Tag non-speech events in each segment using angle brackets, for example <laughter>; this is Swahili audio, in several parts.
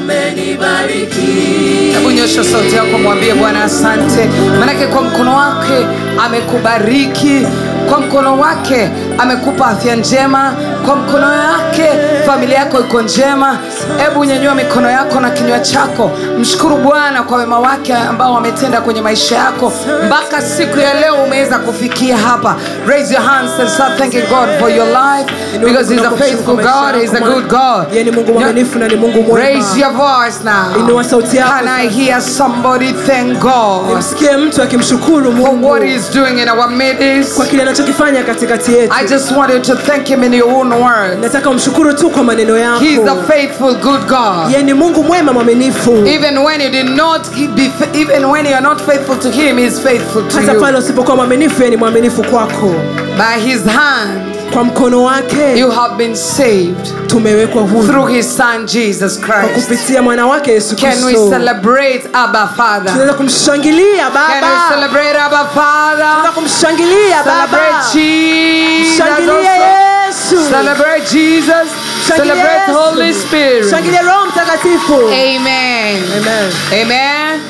umenibariki. Hebu nyosha sauti yako mwambie bwana asante. Manake kwa mkono wake amekubariki. Kwa mkono wake amekupa afya njema kwa mkono wake. Familia yako iko njema. Hebu nyanyua mikono yako na kinywa chako. Mshukuru bwana kwa wema wake ambao wametenda kwenye maisha yako. Mpaka siku ya leo umeweza kufikia hapa. Raise your hands and start thanking god for your life. Because he's a faithful god he's a good god. Yeye ni mungu mwaminifu na ni mungu mwema. Raise your voice now. Inua sauti yako can i hear somebody thank god? Msikie mtu akimshukuru for what he's doing in our midst. kwa kile anachokifanya katikati yetu. I just want you to thank him in your own words. nataka umshukuru tu kwa maneno He's a yako faithful, good God. yeye ni mungu mwema mwaminifu Even when you did not be, even when you are not faithful to him, he's faithful to hata pale you. usipokuwa mwaminifu yeye ni mwaminifu kwako By his hand, kwa mkono wake you have been saved tumewekwa huru through his son Jesus kwa Christ. kupitia mwana wake yesu Can we celebrate Abba Father? tunaweza kumshangilia Can we celebrate Abba tunaweza kumshangilia baba Celebrate Jesus. shangilie also. yesu Celebrate Jesus. Celebrate Holy Spirit. shangilia roho mtakatifu Amen. Amen. Amen.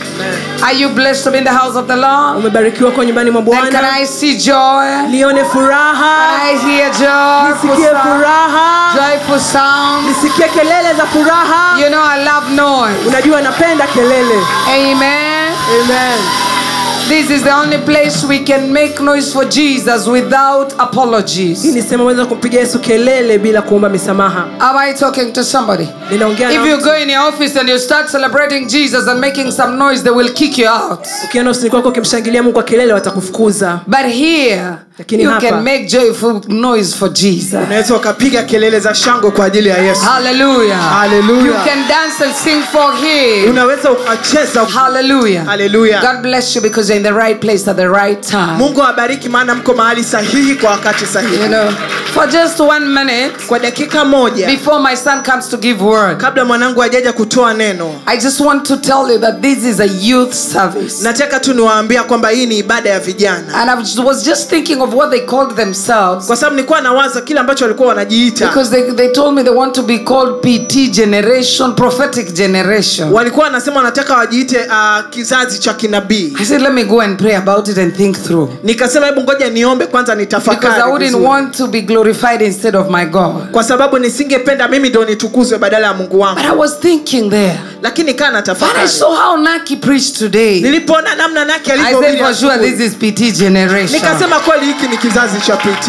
Are you blessed to be in the house of the Lord? umebarikiwa kwa nyumbani mwa Then can I see joy? Can I hear joy? nisikie furaha Joyful sound. nisikie kelele za furaha You know I love noise. unajua napenda kelele Amen. Amen. This is the only place we can make noise for Jesus without hii apologies. ni sehemu weza kumpiga yesu kelele bila kuomba misamaha Am I talking to somebody? ninaongea If you go in your office and you start celebrating Jesus and making some noise, they will kick you out. ukienda ofisini kwako ukimshangilia mungu kwa kelele watakufukuza But here, Lakini you hapa- can make joyful noise for Jesus. unaweza ukapiga kelele za shangwe kwa ajili ya yesu Hallelujah. Hallelujah. You can dance and sing for Him. unaweza ukacheza Hallelujah. Hallelujah. God bless you because you're in the right place at the right time. mungu awabariki maana mko mahali sahihi kwa wakati sahihi You know, for just one minute kwa dakika moja before my son comes to give word, kabla mwanangu ajaja kutoa neno I just want to tell you that this is a youth service. nataka tu niwaambia kwamba hii ni ibada ya vijana And I was just thinking of what they called themselves kwa sababu nilikuwa nawaza kile ambacho walikuwa wanajiita because they, they told me they want to be called PT generation, prophetic generation. walikuwa wanasema wanataka wajiite uh, kizazi cha kinabii I said, let me go and pray about it and think through. nikasema hebu ngoja niombe kwanza Because I wouldn't want to be glorified instead of my God. kwa sababu nisingependa mimi ndo nitukuzwe badala ya mungu wangu But I was thinking there. lakini kaa natafakari I saw how Naki preached today. nilipoona namna nake I said, for sure, this is PT generation. nikasema kweli hiki ni kizazi cha pt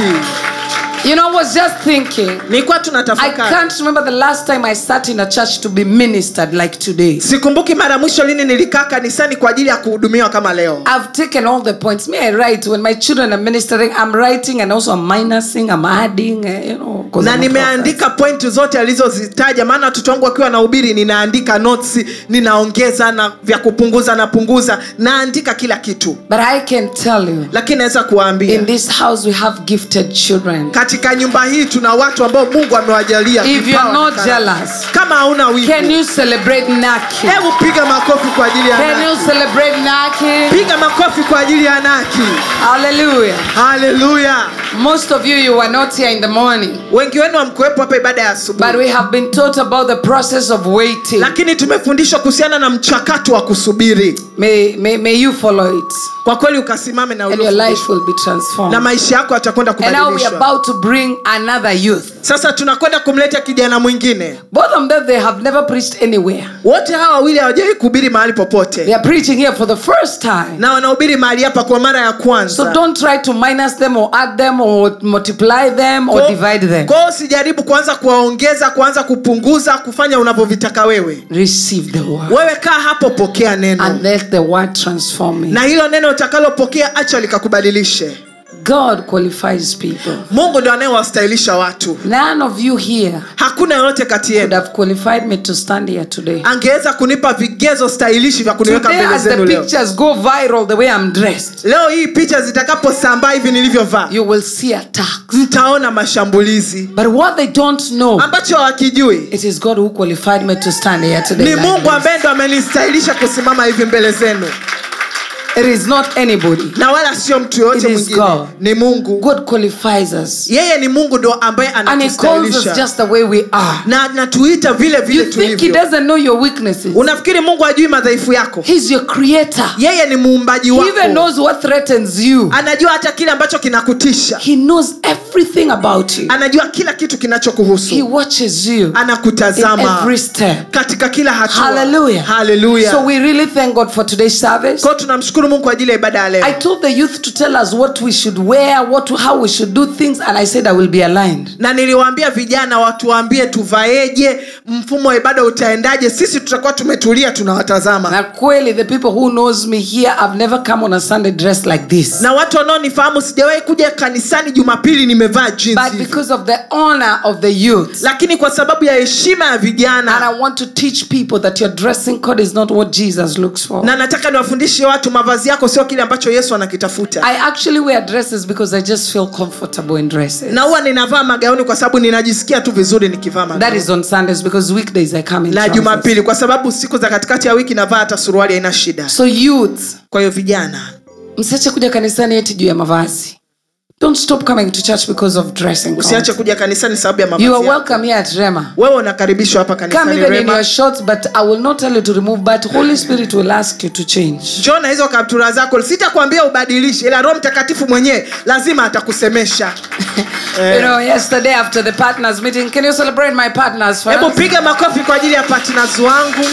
You know, I was just thinking. nilikuwa I can't remember the last time I sat in a church to be ministered like today. sikumbuki mara mwisho lini nilikaa kanisani kwa ajili ya kuhudumiwa kama leo I've taken all the points. Me, I write when my children are ministering. I'm writing and also I'm minusing. I'm adding. Uh, you know, na nimeandika pointi zote alizozitaja maana watoto wangu wakiwa nahubiri ninaandika notes ninaongeza na vya kupunguza napunguza naandika kila kitu But I can tell you, lakini naweza kuwaambia in this house we have gifted children. Katika nyumba hii tuna watu ambao mungu amewajalia kama hauna wivu can you celebrate Naki? hebu piga makofi kwa ajili ya Can you Naki? piga makofi kwa ajili ya naki. Haleluya Most of you, you were not here in the morning, wengi wenu hamkuwepo hapa ibada ya but we have been taught about the process of waiting. lakini tumefundishwa kuhusiana na mchakato wa kusubiri. May, may, may you follow it, kwa kweli ukasimame na and your life will be transformed. na maisha yako yatakwenda And now we are about to bring another youth. sasa tunakwenda kumleta kijana mwingine Both of them, they have never preached anywhere. wote hawa wawili hawajawahi kuhubiri mahali They popote are preaching here for the first time. na wanahubiri mahali hapa kwa mara ya So kwanza don't try to minus them or add them or multiply them or divide them. kwao usijaribu kuanza kuwaongeza kuanza kupunguza kufanya unavyovitaka wewe Receive the word wewe kaa hapo pokea neno and let the word transform me na hilo neno utakalopokea acha likakubadilishe God qualifies people. mungu ndio anayewastahilisha watu None of you here hakuna yoyote kati yenu have qualified me to stand here today. angeweza kunipa vigezo stahilishi vya kuniweka Today, mbele as the zenu leo pictures go viral the way I'm dressed, leo hii picha zitakaposambaa hivi nilivyovaa you will see attacks. mtaona mashambulizi But what they don't know, ambacho hawakijui it is God who qualified me to stand here today. ni mungu ambaye ndo amenistahilisha kusimama hivi mbele zenu It is not anybody. na wala sio mtu yoyote It is mwingine God. ni mungu God qualifies us. yeye ni mungu ndo ambaye And He calls us anatustahilisha just the way we are. na anatuita vile vile You think He tulivyo doesn't know your weaknesses? unafikiri mungu ajui madhaifu yako He's your creator. yeye ni muumbaji He even wako knows what threatens you. anajua hata kile ambacho kinakutisha He knows everything about you. anajua kila kitu He kinachokuhusu watches you in anakutazama every step. katika kila hatua Hallelujah. Hallelujah. So we really thank God for today's service. Kwa tunamshukuru mungu kwa ajili ya ibada ya leo I told the youth to tell us what we should wear, what how we should do things, and I said I will be aligned. na niliwaambia vijana watuambie tuvaeje mfumo wa ibada utaendaje sisi tutakuwa tumetulia tunawatazama Na kweli the people who knows me here, I've never come on a Sunday dress like this. na watu wanaonifahamu sijawahi kuja kanisani jumapili nimevaa jeans But because of the honor of the youth, lakini kwa sababu ya heshima ya and I want to teach people that your dressing code is not what Jesus looks for. na nataka niwafundishe watu mavazi yako sio kile ambacho yesu anakitafuta. I actually wear dresses because I just feel comfortable in dresses. na huwa ninavaa magauni kwa sababu ninajisikia tu vizuri nikivaa That is on Sundays because weekdays I come in na jumapili kwa sababu siku za katikati ya wiki navaa hata suruali haina shida. So youth, kwa hiyo vijana. msiache kuja kanisani eti juu ya mavazi. Don't stop coming to church because of dressing usiache kuja kanisani sababu ya You are welcome here at Rema. wewe unakaribishwa hapa Come kanisani even in Rema. your shorts, but I will not tell you to remove, but Holy Spirit will ask you to change. njoo na hizo kaptura zako sitakwambia ubadilishe ila roho mtakatifu mwenyewe lazima atakusemesha <laughs> You know, yesterday after the partners meeting, can you celebrate my partners hebu first? piga makofi kwa ajili ya partners wangu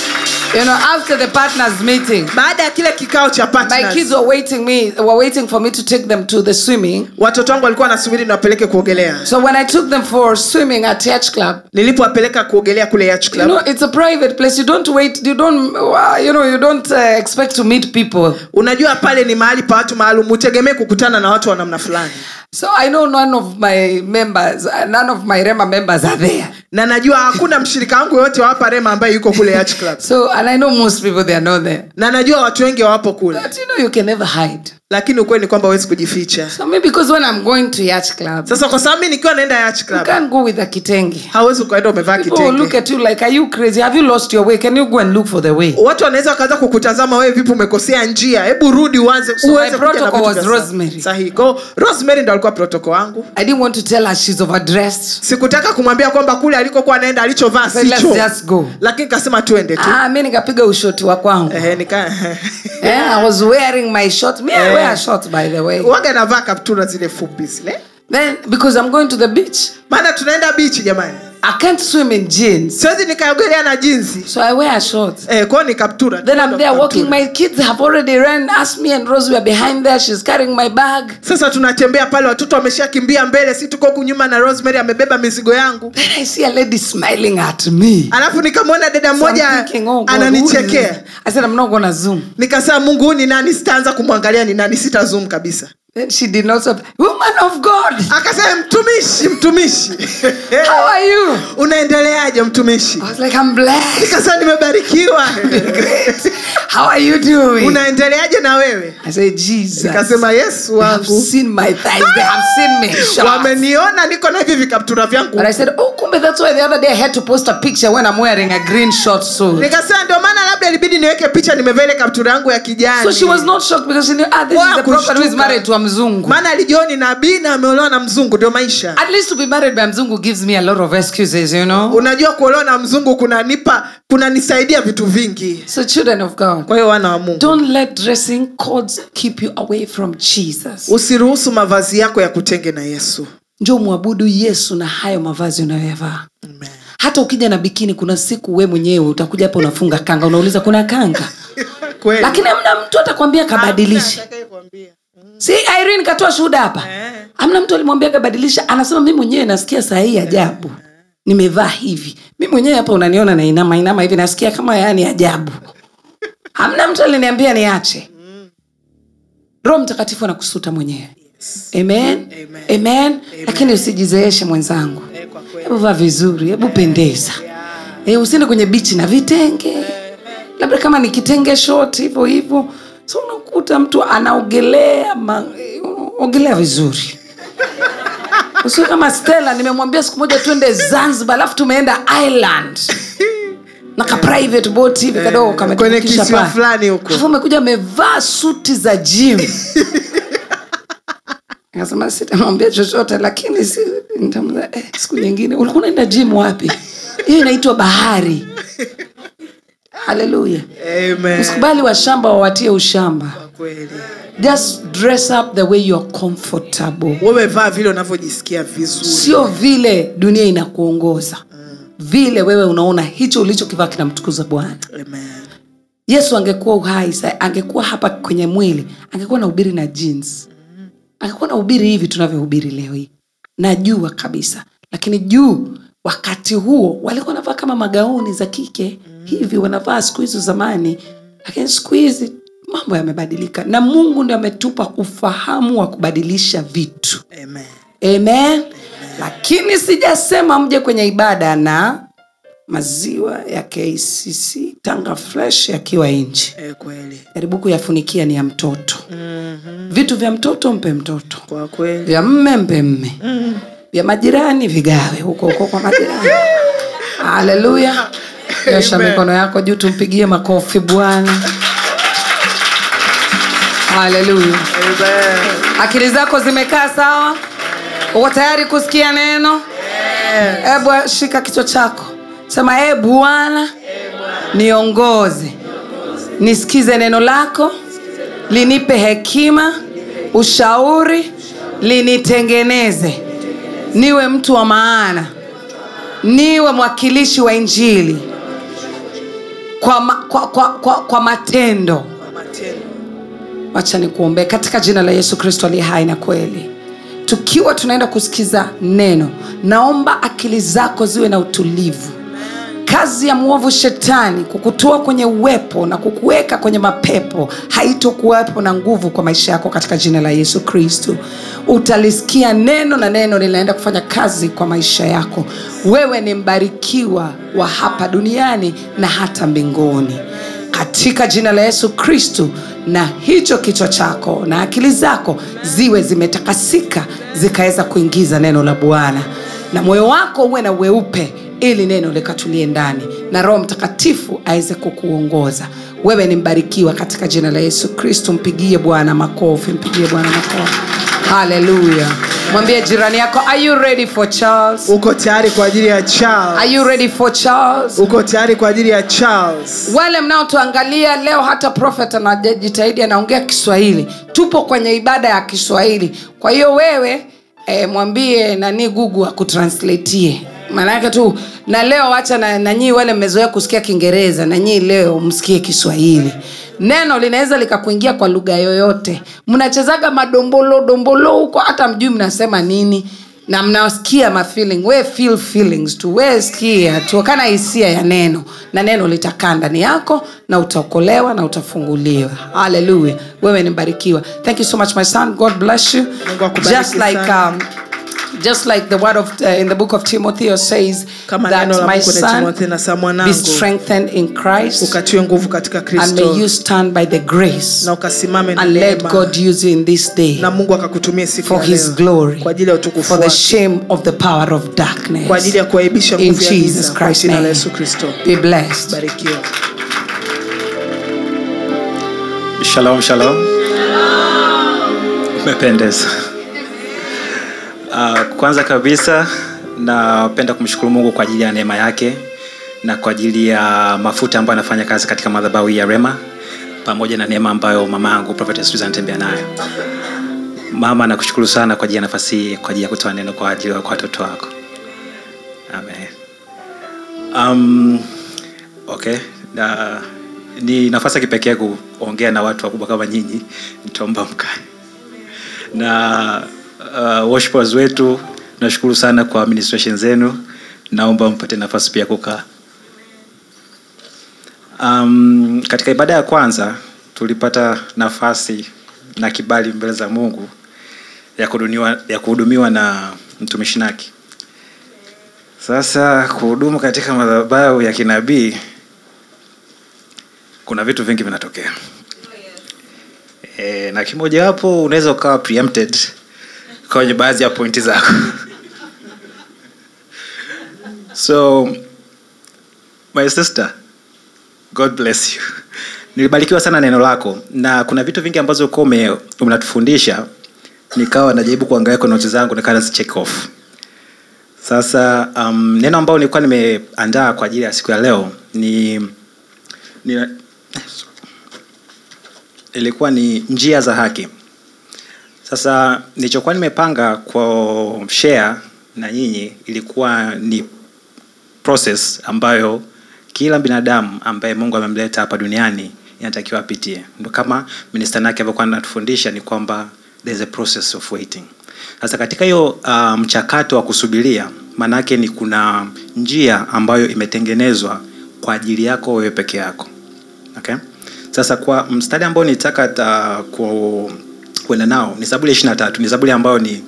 You know, after the partners meeting, baada ya kile kikao cha my partners, kids were waiting me, were waiting for me to take them to the swimming. watoto wangu walikuwa wanasubiri niwapeleke kuogelea So when I took them for swimming at yacht Club, nilipowapeleka kuogelea kule yacht you know, it's a private place. You don't wait. You don't, uh, you know, you don't uh, expect to meet people. unajua pale ni mahali pa watu maalum utegemee kukutana na watu wa namna fulani So I know none of my members, none of my Rema members are there. na najua hakuna mshirika wangu yoyote wa hapa rema ambaye yuko kule yacht club So, and I know most people they are not there. na najua watu wengi wawapo kule But you know, you can never hide. Lakini ukweli ni kwamba huwezi kujificha So maybe because when I'm going to Yacht Club, sasa kwa sababu mi nikiwa naenda yacht you can't go with a kitenge. hawezi ukaenda umevaa People look at you like, are you crazy? Have you lost your way? Can you go and look for the way? watu wanaweza wakaanza kukutazama wewe vipi umekosea njia hebu rudi uanze So uweze my protocol was Rosemary. sahihi kwao rosemary ndo alikuwa protoko wangu I didn't want to tell her she's overdressed. sikutaka kumwambia kwamba kule alikokuwa anaenda alichovaa let's sicho just go. lakini kasema tuende tu Ah, mi nikapiga ushoti wa kwangu. Ehe, nika Yeah, I was wearing my short. Me, I wear short, by the way. waga navaa kaptura zile fupi zile. Then, because I'm going to the beach, maana tunaenda bichi jamani I can't swim in jeans. siwezi nikaogelea na jinsi So I wear shorts. eh, kwa ni kaptura Then I'm there walking. My kids have already ran Asked me and Rose were behind there. She's carrying my bag. sasa tunatembea pale watoto wameshakimbia mbele si tuko huku nyuma na rosemary amebeba mizigo yangu <laughs> Then I see a lady smiling at me. alafu nikamwona dada mmoja oh ananichekea? I said, I'm not gonna zoom. nikasema mungu ni nani sitaanza kumwangalia ni nani sita zoom kabisa Then she did not stop. Woman of God, akasema mtumishi <laughs> mtumishi <laughs> how are you? unaendeleaje mtumishi I was like, I'm blessed. nikasema nimebarikiwa <laughs> Great. How are you doing? unaendeleaje na wewe I said, Jesus. nikasema yesu They have seen my thighs. They have seen me. Wameniona niko na hivi vikaptura vyangu And I said, oh, kumbe that's why the other day I had to post a picture when I'm wearing a green short suit. nikasema ndio maana labda ilibidi niweke picha nimevaa ile kaptura yangu ya kijani So she was not shocked because she knew, ah, this is the prophet who is married to a mzungu. maana alijioni nabii na ameolewa na mzungu ndio maisha At least to be married by mzungu gives me a lot of excuses, you know? unajua kuolewa na mzungu kunanipa kunanisaidia vitu vingi So children of God, kwa hiyo wana wa mungu don't let dressing codes keep you away from Jesus. usiruhusu mavazi yako ya kutenge na yesu njo mwabudu Yesu na hayo mavazi unayoyavaa. Amen. Hata ukija na bikini, kuna siku we mwenyewe utakuja hapa unafunga kanga, unauliza kuna kanga, <laughs> lakini amna mtu atakwambia kabadilishe. Si irene katoa shuhuda hapa. Amna mtu alimwambia kabadilisha anasema mi mwenyewe nasikia sahii ajabu. Nimevaa hivi. Mi mwenyewe hapa unaniona nainama inama hivi nasikia kama yani ajabu. <laughs> Hamna mtu aliniambia niache. Roho mtakatifu anakusuta mwenyewe. Amen. Amen. amen. Lakini usijizeeshe mwenzangu. Eh, hebu vaa vizuri hebu pendeza. e, usiende kwenye bichi na vitenge. Labda kama ni kitenge shoti hivyo hivyo so unakuta mtu anaogelea ma, ogelea vizuri. Usiwe kama stela nimemwambia siku moja tuende zanzibar alafu tumeenda island na ka private boat hivi kadogo amevaa suti za jim akasema sitamwambia chochote lakini si, nitamwambia, eh, siku nyingine. Ulikuwa unaenda jim wapi? Hiyo inaitwa bahari haleluya Amen. usikubali washamba wawatie ushamba. Kweli. just dress up the way you're comfortable. Wewe vaa vile unavyojisikia vizuri. Sio vile dunia inakuongoza. Vile wewe unaona hicho ulichokivaa kinamtukuza bwana. Amen. yesu angekuwa uhai angekuwa hapa kwenye mwili angekuwa na ubiri na jeans. Angekuwa na ubiri hivi tunavyohubiri leo hii. Najua kabisa. Lakini juu wakati huo walikuwa wanavaa kama magauni za kike hivi wanavaa siku hizo zamani. Lakini siku hizi mambo yamebadilika na mungu ndio ametupa ufahamu wa kubadilisha vitu. Amen. amen. Lakini sijasema mje kwenye ibada na maziwa ya kcc tanga fresh yakiwa nje. E, kweli. Jaribu kuyafunikia ni ya mtoto. Mhm. vitu vya mtoto mpe mtoto. Kwa kweli. Vya mme mpe mme. Vya majirani vigawe huko huko kwa majirani. <laughs> Haleluya nyosha mikono yako juu tumpigie makofi bwana. Haleluya akili zako zimekaa sawa? Uko tayari kusikia neno? Hebu shika kichwa chako. Sema e bwana niongoze. Nisikize neno lako linipe hekima ushauri linitengeneze. Niwe mtu wa maana. Niwe mwakilishi wa injili kwa, ma, kwa, kwa, kwa, kwa matendo. Wacha nikuombee. Katika jina la yesu kristo aliye hai na kweli. Tukiwa tunaenda kusikiza neno naomba akili zako ziwe na utulivu kazi ya mwovu shetani kukutoa kwenye uwepo na kukuweka kwenye mapepo haitokuwepo na nguvu kwa maisha yako katika jina la yesu kristo. Utalisikia neno na neno linaenda kufanya kazi kwa maisha yako. Wewe ni mbarikiwa wa hapa duniani na hata mbinguni. Katika jina la yesu kristu na hicho kichwa chako na akili zako ziwe zimetakasika zikaweza kuingiza neno la bwana. Na moyo wako uwe na weupe ili neno likatulie ndani na roho mtakatifu aweze kukuongoza. Wewe ni mbarikiwa katika jina la yesu kristu mpigie bwana makofi mpigie bwana makofi. Haleluya. Mwambie jirani yako are you ready for charles? Uko tayari kwa ajili ya charles? Are you ready for charles? Uko tayari kwa ajili ya charles? Wale mnaotuangalia leo hata prophet anajitahidi anaongea kiswahili. Tupo kwenye ibada ya kiswahili. Kwa hiyo wewe eh, mwambie nani gugu akutranslatie maanake tu na leo wacha na, nanyii wale mmezoea kusikia kiingereza nanyii leo msikie kiswahili. Neno linaweza likakuingia kwa lugha yoyote. Mnachezaga madombolo dombolo huko hata mjui mnasema nini na mnasikia mafeeling we feel feelings tu we skia tuokana hisia ya neno na neno litakaa ndani yako na utaokolewa na utafunguliwa. Haleluya wewe ni mbarikiwa. Thank you so much my son. God bless you. Just like um, just like the word of uh, in the book of timothy says Kama that my son be strengthened in christ ukatiwe nguvu katika and may you stand by the grace na ukasimame and let god use you in this day na mungu siku for his glory kwa ajili ya utukufu for the shame of the power of darkness. Kwa ajili ya kuaibisha In nguvu ya Jesus giza kwa Christ's jina la name. yesu kristo. Be blessed. Barikiwa. Shalom shalom. Umependeza uh, kwanza kabisa napenda kumshukuru mungu kwa ajili ya neema yake na kwa ajili ya mafuta ambayo anafanya kazi katika madhabahu ya rema pamoja na neema ambayo mama yangu Prophet Susan anatembea nayo mama nakushukuru sana kwa ajili ya nafasi hii kwa ajili ya kutoa neno kwa ajili ya watoto wako. Amen. Um, okay na, ni nafasi ya kipekee kuongea na watu wakubwa kama nyinyi nitaomba mkae. Na uh, worshipers wetu nashukuru sana kwa administration zenu. Naomba mpate nafasi pia kukaa. Um, katika ibada ya kwanza tulipata nafasi na kibali mbele za mungu ya kuhudumiwa, ya kuhudumiwa na mtumishi naki. Sasa kuhudumu katika madhabahu ya kinabii kuna vitu vingi vinatokea. E, na kimojawapo unaweza ukawa preempted kwenye baadhi ya pointi zako. <laughs> So my sister god bless you. Nilibarikiwa sana neno lako na kuna vitu vingi ambazo uko unatufundisha nikawa najaribu kuangalia kwa zangu nikawa nazi off. Sasa um, neno ambayo nilikuwa nimeandaa kwa ajili ya siku ya leo ni, ni ilikuwa ni njia za haki sasa nilichokuwa nimepanga kwa share na nyinyi ilikuwa ni process ambayo kila binadamu ambaye mungu amemleta hapa duniani inatakiwa apitie. Ndo kama minister nake alivyokuwa anatufundisha ni kwamba there's a process of waiting. Sasa katika hiyo uh, mchakato wa kusubiria maanaake ni kuna njia ambayo imetengenezwa kwa ajili yako wewe peke yako. Okay? sasa kwa mstari ambao nitaka uh, kuenda nao. Ni zaburi ya ishiri na tatu. Ni zaburi ambayo ni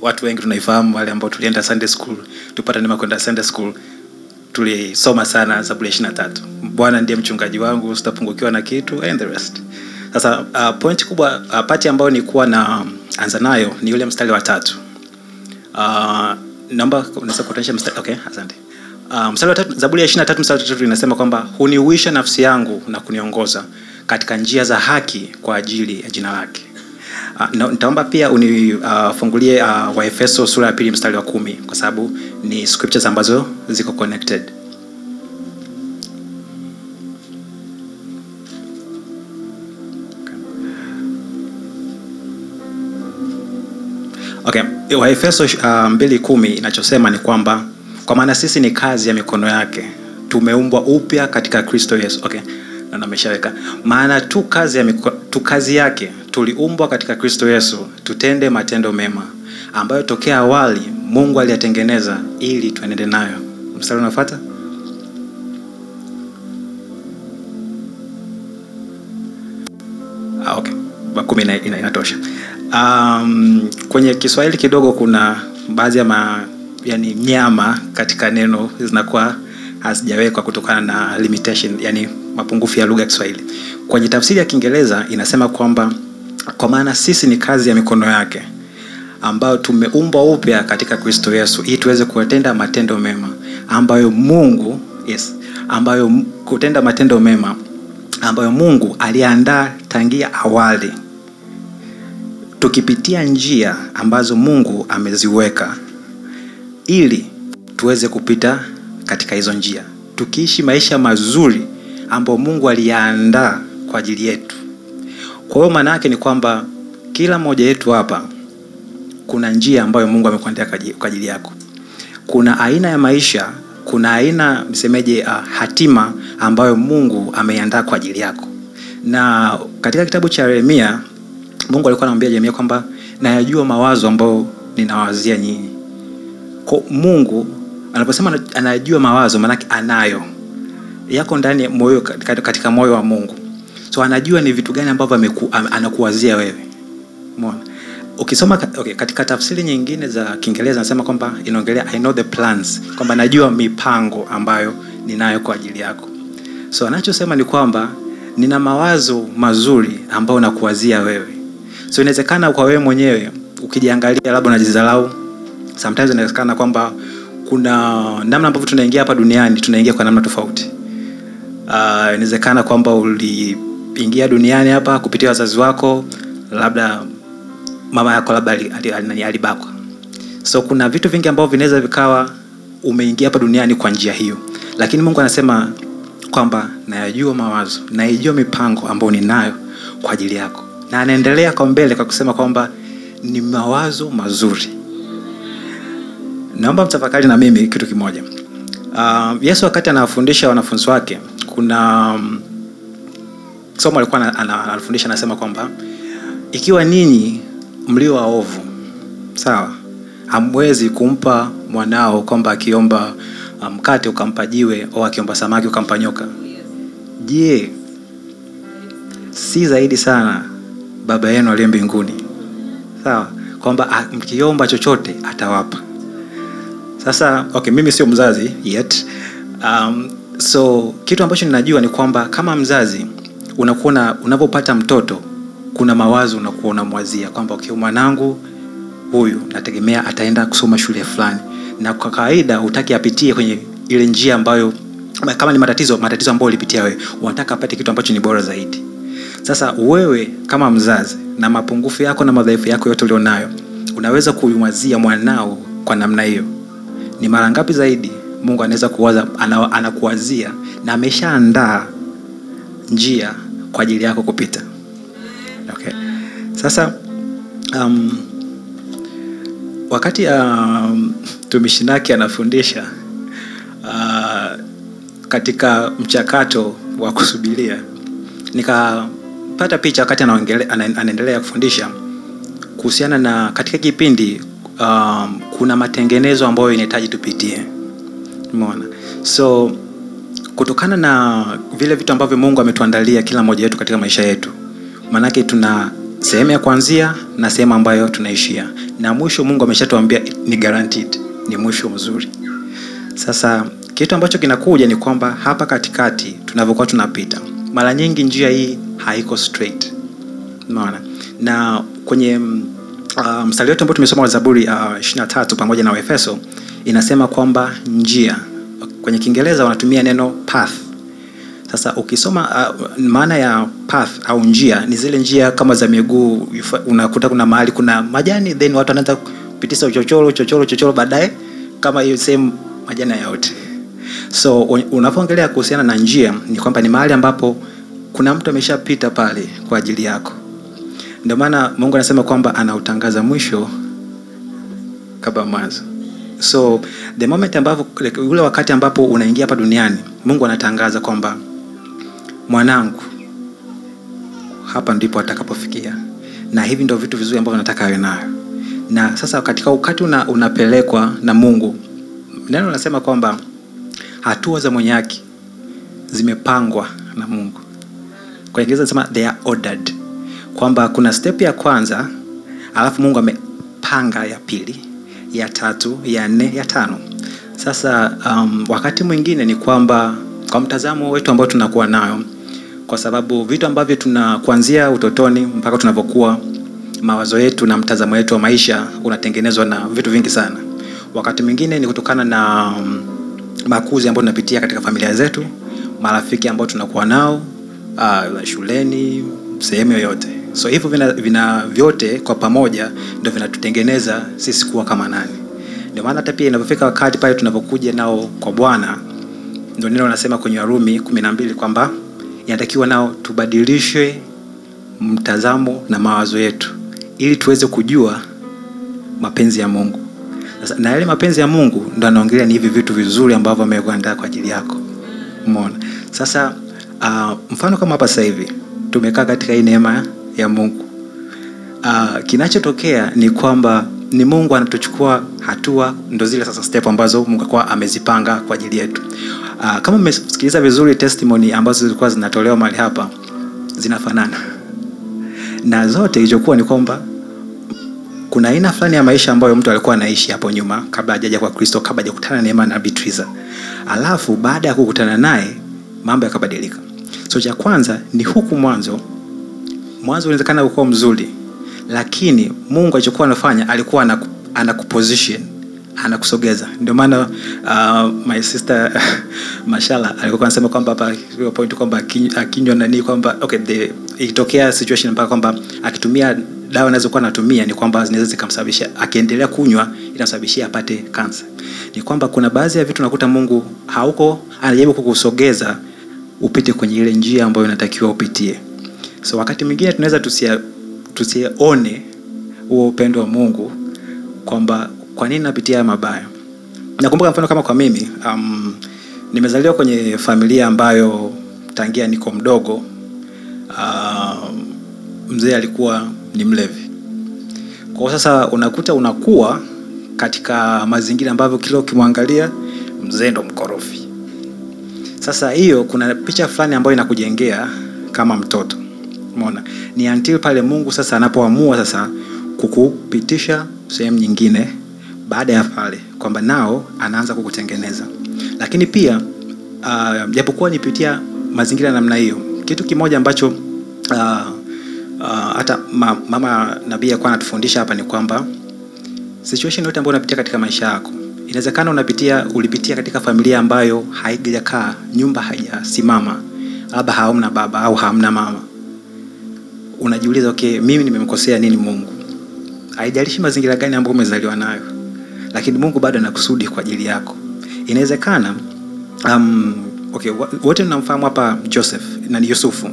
watu wengi tunaifahamu wale ambao tulienda sunday school tupata neema kwenda sunday school. Tulisoma sana zaburi ya ishiri na tatu. Bwana ndiye mchungaji wangu sitapungukiwa na kitu and the rest. Sasa uh, point kubwa uh, pati ambayo nilikuwa na anza nayo ni yule mstari wa tatu. Uh, naomba unaweza kuonyesha mstari okay asante. Uh, mstari wa tatu zaburi ya ishiri na tatu mstari wa tatu inasema kwamba huniuisha nafsi yangu na kuniongoza katika njia za haki kwa ajili ya jina lake Uh, nitaomba pia unifungulie uh, uh, waefeso sura ya pili mstari wa kumi kwa sababu ni scriptures ambazo ziko connected. Okay waefeso uh, mbili kumi inachosema ni kwamba kwa maana sisi ni kazi ya mikono yake tumeumbwa upya katika kristo yesu. Okay na ameshaweka maana tu kazi, ya miko, tu kazi yake tuliumbwa katika kristo yesu tutende matendo mema ambayo tokea awali mungu aliyatengeneza ili tuenende nayo. Mstari unafata ah, okay. Kumi ina, ina, inatosha. Um, kwenye kiswahili kidogo kuna baadhi ya ma, yani nyama katika neno zinakuwa hazijawekwa kutokana na limitation yani mapungufu ya lugha ya kiswahili. Kwenye tafsiri ya kiingereza inasema kwamba kwa maana sisi ni kazi ya mikono yake ambayo tumeumbwa upya katika kristo yesu ili tuweze kutenda matendo mema ambayo mungu yes, ambayo kutenda matendo mema ambayo mungu aliandaa tangia awali. Tukipitia njia ambazo mungu ameziweka ili tuweze kupita katika hizo njia. Tukiishi maisha mazuri ambayo mungu aliyaandaa kwa ajili yetu. Kwa hiyo maana yake ni kwamba kila mmoja yetu hapa kuna njia ambayo mungu amekuandaa kwa ajili- yako. Kuna aina ya maisha kuna aina msemeje uh, hatima ambayo mungu ameiandaa kwa ajili yako. Na katika kitabu cha yeremia mungu alikuwa anamwambia yeremia kwamba nayajua mawazo ambayo ninawazia nyinyi. Kwa mungu anaposema anajua mawazo maanake anayo. Yako ndani moyo katika, moyo wa mungu. So anajua ni vitu gani ambavyo anakuwazia wewe. Mona ukisoma okay, katika tafsiri nyingine za kiingereza anasema kwamba inaongelea i know the plans kwamba najua mipango ambayo ninayo kwa ajili yako. So anachosema ni kwamba nina mawazo mazuri ambayo nakuwazia wewe. So inawezekana kwa wewe mwenyewe ukijiangalia labda unajidharau sometimes inawezekana kwamba kuna namna ambavyo tunaingia hapa duniani tunaingia kwa namna tofauti. Uh, inawezekana kwamba uliingia duniani hapa kupitia wazazi wako labda mama yako labda ali- ali- ali- alibakwa. So kuna vitu vingi ambavyo vinaweza vikawa umeingia hapa duniani kwa njia hiyo. Lakini mungu anasema kwamba nayajua mawazo naijua mipango ambayo ninayo kwa ajili yako. Na anaendelea kwa mbele kwa kusema kwamba ni mawazo mazuri naomba mtafakari na mimi kitu kimoja. Uh, yesu wakati anawafundisha wanafunzi wake kuna um, somo alikuwa ana- ana- anafundisha anasema kwamba ikiwa ninyi mlio waovu sawa hamwezi kumpa mwanao kwamba akiomba mkate mkate ukampa jiwe au akiomba samaki ukampa nyoka. Je si zaidi sana baba yenu aliye mbinguni? Sawa kwamba ah, mkiomba chochote atawapa sasa okay mimi sio mzazi yet. Um, so kitu ambacho ninajua ni kwamba kama mzazi unakuona na- unapopata mtoto kuna mawazo unakuwa unamwazia kwamba okay, mwanangu huyu nategemea ataenda kusoma shule fulani. Na kwa kawaida hutaki apitie kwenye ile njia ambayo kama ni matatizo matatizo ambayo ulipitia wewe unataka apate kitu ambacho ni bora zaidi. Sasa wewe kama mzazi na mapungufu yako na madhaifu yako yote ulionayo unaweza kuiwazia mwanao kwa namna hiyo ni mara ngapi zaidi mungu anaweza kuwaza anakuwazia na ameshaandaa njia kwa ajili yako kupita okay. sasa um, wakati um, tumishinaki anafundisha uh, katika mchakato wa kusubiria nikapata picha wakati anaendelea kufundisha kuhusiana na katika kipindi um, kuna matengenezo ambayo inahitaji tupitie. Umeona? So kutokana na vile vitu ambavyo mungu ametuandalia kila mmoja wetu katika maisha yetu maanake tuna sehemu ya kuanzia na sehemu ambayo tunaishia. Na mwisho mungu ameshatuambia ni guaranteed ni mwisho mzuri. Sasa kitu ambacho kinakuja ni kwamba hapa katikati tunavyokuwa tunapita mara nyingi njia hii haiko straight. Maona na kwenye um, mstari wetu ambao tumesoma wa zaburi uh, 23 pamoja na waefeso inasema kwamba njia kwenye kiingereza wanatumia neno path. Sasa ukisoma uh, maana ya path au njia ni zile njia kama za miguu unakuta kuna mahali kuna majani then watu wanaanza kupitisha uchochoro uchochoro uchochoro baadaye kama hiyo sehemu majani yayote so unapoongelea kuhusiana na njia ni kwamba ni mahali ambapo kuna mtu ameshapita pale kwa ajili yako ndio maana mungu anasema kwamba anautangaza mwisho kabla mwanzo. So the moment ambapo like, ule wakati ambapo unaingia hapa duniani mungu anatangaza kwamba mwanangu hapa ndipo atakapofikia. Na hivi ndio vitu vizuri ambavyo nataka awe nayo. Na sasa katika wakati una, unapelekwa na mungu neno linasema kwamba hatua za mwenye haki zimepangwa na mungu. Kwa ingereza nasema they are ordered kwamba kuna step ya kwanza alafu mungu amepanga ya pili ya tatu ya nne ya tano. Sasa um, wakati mwingine ni kwamba kwa mtazamo wetu ambao tunakuwa nayo kwa sababu vitu ambavyo tuna kuanzia utotoni mpaka tunavyokuwa mawazo yetu na mtazamo wetu wa maisha unatengenezwa na vitu vingi sana. Wakati mwingine ni kutokana na um, makuzi ambayo tunapitia katika familia zetu marafiki ambao tunakuwa nao uh, shuleni sehemu yoyote so hivyo vina, vina vyote kwa pamoja ndo vinatutengeneza sisi kuwa kama nani. Ndio maana hata pia inavyofika wakati pale tunapokuja nao kwa bwana ndo neno nasema kwenye warumi kumi na mbili kwamba inatakiwa nao tubadilishe mtazamo na mawazo yetu ili tuweze kujua mapenzi ya mungu. Na yale mapenzi ya mungu ndo anaongelea ni hivi vitu vizuri ambavyo amekuandaa kwa ajili yako. Mona sasa uh, mfano kama hapa sasa hivi tumekaa katika hii neema ya mungu. Uh, kinachotokea ni kwamba ni mungu anatuchukua hatua ndo zile sasa step ambazo mungu akuwa amezipanga kwa ajili yetu. Uh, kama mmesikiliza vizuri testimony ambazo zilikuwa zinatolewa mahali hapa zinafanana. Na zote ilichokuwa ni kwamba kuna aina fulani ya maisha ambayo mtu alikuwa anaishi hapo nyuma kabla hajaja kwa kristo kabla hajakutana na neema na Beatrice. alafu baada ya kukutana naye mambo yakabadilika. So cha kwanza ni huku mwanzo mwanzo unawezekana ukuwa mzuri lakini mungu alichokuwa anafanya alikuwa anaku, anakuposition anakusogeza. Ndio maana uh, my sister <laughs> mashala alikuwa anasema kwamba point kwamba akinywa nani kwamba okay ikitokea situation mpaka kwamba akitumia dawa anazokuwa anatumia ni kwamba zinaweza zikamsababisha akiendelea kunywa inamsababishia apate kansa ni kwamba kuna baadhi ya vitu nakuta mungu hauko anajaribu kukusogeza upite kwenye ile njia ambayo unatakiwa upitie so wakati mwingine tunaweza tusione huo upendo wa mungu kwamba kwa nini napitia haya mabaya. Nakumbuka mfano kama kwa mimi um, nimezaliwa kwenye familia ambayo tangia niko mdogo uh, mzee alikuwa ni mlevi. Kwa sasa unakuta unakuwa katika mazingira ambavyo kila ukimwangalia mzee ndo mkorofi. Sasa hiyo kuna picha fulani ambayo inakujengea kama mtoto umeona? Ni until pale mungu sasa anapoamua sasa kukupitisha sehemu nyingine baada ya pale kwamba nao anaanza kukutengeneza. Lakini pia uh, nipitia mazingira namna hiyo kitu kimoja ambacho uh, uh, hata ma, mama nabii alikuwa anatufundisha hapa ni kwamba situation yote ambayo unapitia katika maisha yako inawezekana unapitia ulipitia katika familia ambayo haijakaa nyumba haijasimama labda hamna baba au hamna mama unajiuliza okay mimi nimemkosea nini mungu? Haijalishi mazingira gani ambayo umezaliwa nayo lakini mungu bado ana kusudi kwa ajili yako. Inawezekana um, okay, wote mnamfahamu hapa joseph na yusufu.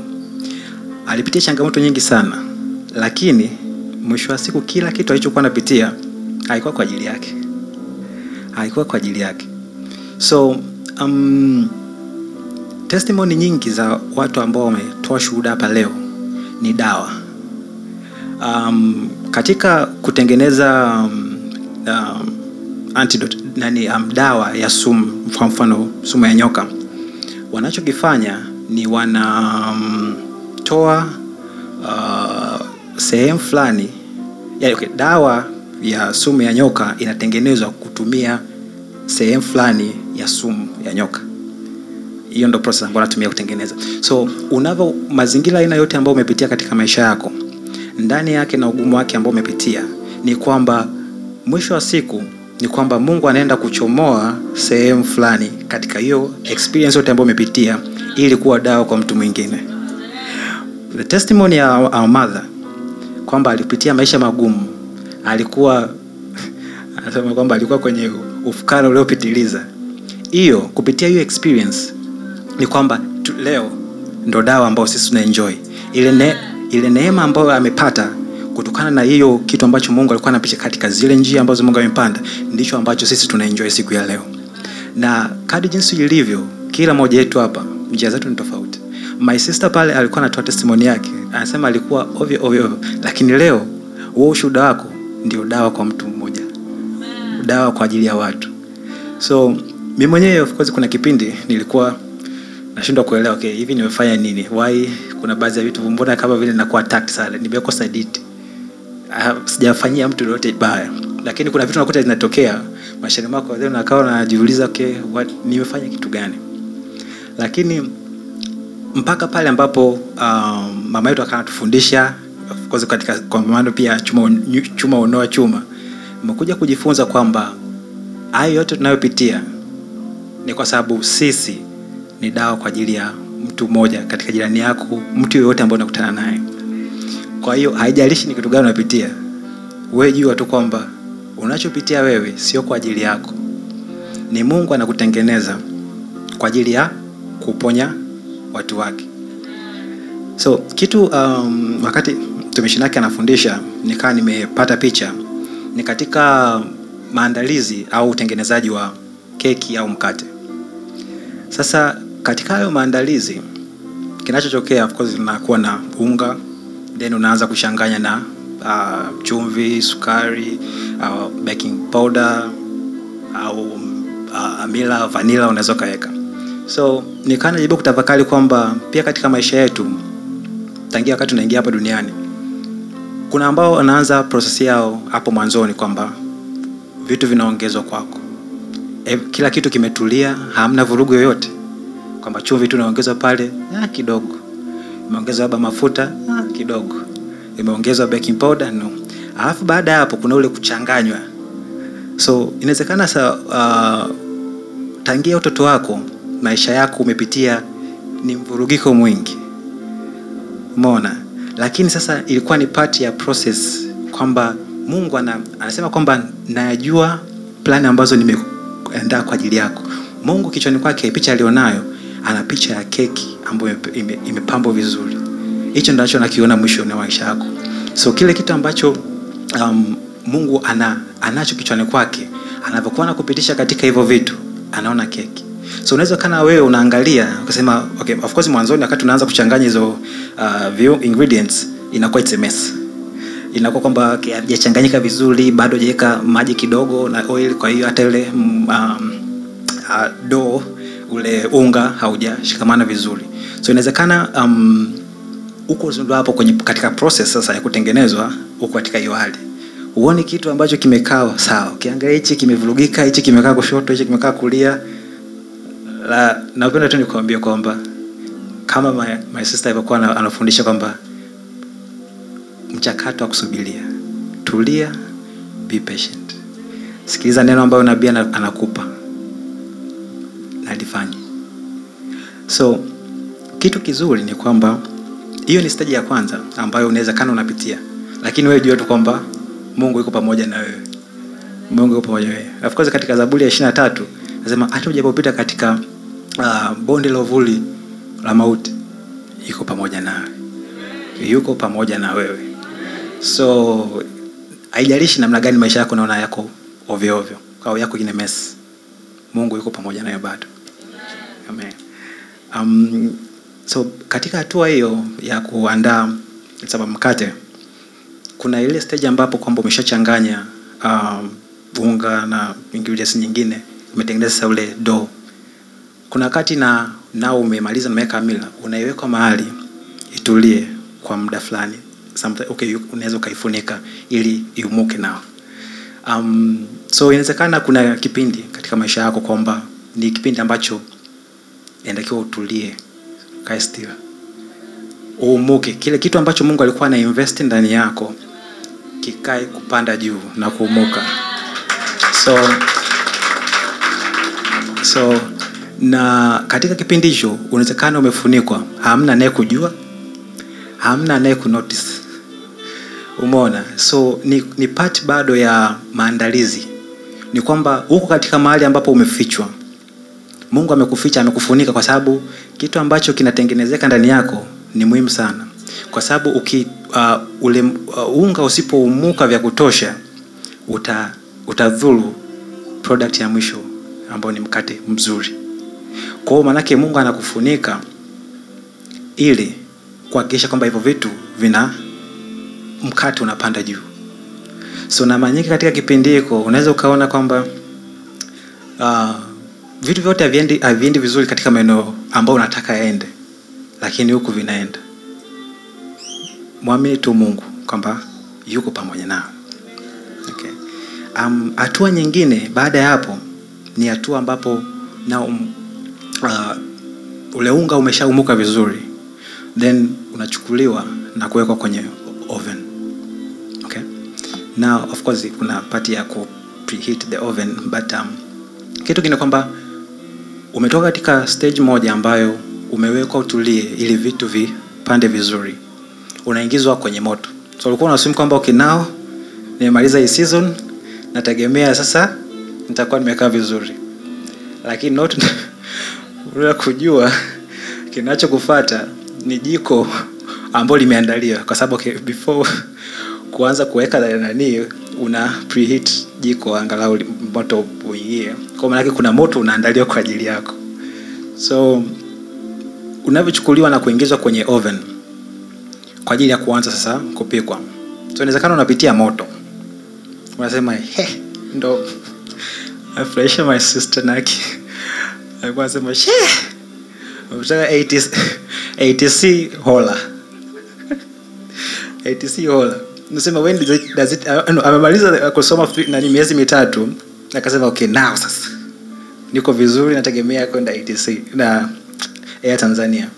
Alipitia changamoto nyingi sana lakini mwisho wa siku kila kitu alichokuwa anapitia haikuwa kwa ajili yake. Haikuwa kwa ajili yake. So um, testimony nyingi za watu ambao wametoa shuhuda hapa leo ni dawa. Um, katika kutengeneza um, um, antidote nani um, dawa ya sumu kwa mfano sumu ya nyoka wanachokifanya ni wanatoa uh, sehemu fulani. Yani, okay, dawa ya sumu ya nyoka inatengenezwa kutumia sehemu fulani ya sumu ya nyoka hiyo ndo process ambayo natumia kutengeneza. So unavyo mazingira aina yote ambayo umepitia katika maisha yako ndani yake na ugumu wake ambao umepitia ni kwamba mwisho wa siku ni kwamba mungu anaenda kuchomoa sehemu fulani katika hiyo experience yote ambayo umepitia ili kuwa dawa kwa mtu mwingine. The testimony ya our our mother kwamba alipitia maisha magumu alikuwa <laughs> anasema kwamba alikuwa kwenye ufukara uliopitiliza. Hiyo kupitia hiyo experience ni kwamba tu, leo ndo dawa ambayo sisi tunaenjoy. Ile, ne, ile neema ambayo amepata kutokana na hiyo kitu ambacho mungu alikuwa anapicha katika zile njia ambazo mungu amepanda ndicho ambacho sisi tunaenjoy siku ya leo. Na kadi jinsi ilivyo kila moja yetu hapa njia zetu ni tofauti. My sister pale alikuwa anatoa testimoni yake anasema alikuwa ovyo ovyo ovyo. Lakini leo huo ushuhuda wako ndio dawa kwa mtu mmoja. Dawa kwa ajili ya watu. So mi mwenyewe of course kuna kipindi nilikuwa nashindwa kuelewa okay, hivi nimefanya nini? Why? Kuna baadhi ya vitu mbona kama vile nakuwa attacked sana nimekosa diti uh, sijafanyia mtu lolote baya. Lakini kuna vitu nakuta zinatokea mashani mako then nakawa najiuliza okay, what, nimefanya kitu gani? Lakini mpaka pale ambapo um, mama yetu akawa anatufundisha of katika kwa maana pia chuma, chuma unoa chuma mekuja kujifunza kwamba hayo yote tunayopitia ni kwa sababu sisi ni dawa kwa ajili ya mtu mmoja katika jirani yako mtu yoyote ambaye unakutana naye. Kwa hiyo haijalishi ni kitu gani unapitia wewe jua tu kwamba unachopitia wewe sio kwa ajili yako. Ni mungu anakutengeneza kwa ajili ya kuponya watu wake. So kitu um, wakati mtumishi nake anafundisha nikawa nimepata picha ni katika maandalizi au utengenezaji wa keki au mkate. Sasa katika hayo maandalizi kinachotokea of course unakuwa na unga then unaanza kuchanganya na uh, chumvi sukari uh, baking powder au uh, amila vanilla unaweza ukaweka. So nikaa najaribu kutafakari kwamba pia katika maisha yetu tangia wakati tunaingia hapa duniani kuna ambao wanaanza prosesi yao hapo mwanzoni kwamba vitu vinaongezwa kwako. E, kila kitu kimetulia hamna vurugu yoyote kwamba chumvi tu inaongezwa pale ah, kidogo. Imeongezwa labda mafuta ah, kidogo. Imeongezwa baking powder no. Alafu baada ya hapo kuna ule kuchanganywa. So inawezekana sa uh, tangia utoto wako maisha yako umepitia ni mvurugiko mwingi. Umeona? Lakini sasa ilikuwa ni part ya process kwamba mungu ana, anasema kwamba nayajua plani ambazo nimeandaa kwa ajili yako. Mungu kichwani kwake picha alionayo ana picha ya keki ambayo ime- ime- imepambwa vizuri. Hicho ndacho nakiona mwishoni wa maisha yako. So kile kitu ambacho um, mungu ana, anacho kichwani kwake anavyokuwa nakupitisha katika hivyo vitu anaona keki. So unaweza kana wewe unaangalia ukasema okay, of course mwanzoni wakati unaanza kuchanganya hizo uh, ingredients inakuwa it's inakuwa kwamba hajachanganyika vizuri bado hajaweka maji kidogo na oil kwa hiyo hata ile mm, um, uh, do ule unga haujashikamana vizuri. So inawezekana um, uko hapo kwenye katika process sasa ya kutengenezwa huko katika hiyo hali. Huoni kitu ambacho kimekaa sawa. Ukiangalia hichi kimevurugika hichi kimekaa kushoto hichi kimekaa kulia. La napenda tu nikuambia kwamba kama my, my sister alivyokuwa anafundisha kwamba mchakato wa kusubiria. Tulia be patient. Sikiliza neno ambayo nabii ana- anakupa nalifanye so kitu kizuri ni kwamba hiyo ni staji ya kwanza ambayo unaweza kana unapitia. Lakini wewe jua tu kwamba mungu yuko pamoja na wewe. Mungu yuko pamoja na wewe. Of course katika zaburi ya ishiri na tatu nasema hata ujapopita katika uh, bonde la uvuli la mauti yuko pamoja nawe yuko pamoja na wewe. So haijalishi namna gani maisha yako naona yako ovyo ovyo au yako ina mess mungu yuko pamoja nayo bado Amen. Um, so katika hatua hiyo ya kuandaa saba mkate kuna ile stage ambapo kwamba umeshachanganya um, unga na ingredients nyingine umetengeneza sasa ule dough. Kuna wakati na nao umemaliza umeweka mila unaiweka mahali itulie kwa muda fulani. Sometime- okay, unaweza ukaifunika ili iumuke nao. Um, so inawezekana kuna kipindi katika maisha yako kwamba ni kipindi ambacho inatakiwa utulie kae still. Uumuke. Kile kitu ambacho mungu alikuwa ana invest ndani yako kikae kupanda juu na kuumuka. So so na katika kipindi hicho unawezekana umefunikwa. Hamna anaye kujua. Hamna anaye kunotice umeona? So ni, ni part bado ya maandalizi. Ni kwamba huko katika mahali ambapo umefichwa mungu amekuficha amekufunika kwa sababu kitu ambacho kinatengenezeka ndani yako ni muhimu sana. Kwa sababu uki uh, uh, unga usipoumuka vya kutosha uta utadhuru product ya mwisho ambayo ni mkate mzuri. Kwa hiyo maanake mungu anakufunika ili kuhakikisha kwamba hivyo vitu vina mkate unapanda juu. So na nyingi katika kipindi hiko unaweza ukaona kwamba uh, vitu vyote haviendi vizuri katika maeneo ambayo unataka yaende lakini huku vinaenda mwamini tu mungu kwamba yuko pamoja nao okay. um, hatua nyingine baada ya hapo ni hatua ambapo na um, uh, ule umeshaumuka vizuri then unachukuliwa na kuwekwa kwenye oven okay? now of course kuna pati ya ku the oven but um, kitu kingine kwamba umetoka katika stage moja ambayo umewekwa utulie ili vitu vipande vizuri. Unaingizwa kwenye moto. So ulikuwa unasumi kwamba now nimemaliza hii season nategemea sasa nitakuwa nimekaa vizuri. Lakini not <laughs> bila kujua kinachokufata ni jiko ambalo limeandaliwa. Kwa sababu okay, before kuanza kuweka nani una preheat jiko angalau moto uingie. Kwa maanake kuna moto unaandaliwa kwa ajili yako. So unavyochukuliwa na kuingizwa kwenye oven kwa ajili ya kuanza sasa kupikwa. So inawezekana unapitia moto. Unasema he ndo afurahisha my sister naki alikuwa anasema she 80 ATC hola. <laughs> ATC hola nasema when does it, does it, uh, no, amemaliza kusoma nani miezi mitatu. Akasema okay now sasa. Niko vizuri nategemea kwenda etc na Air Tanzania.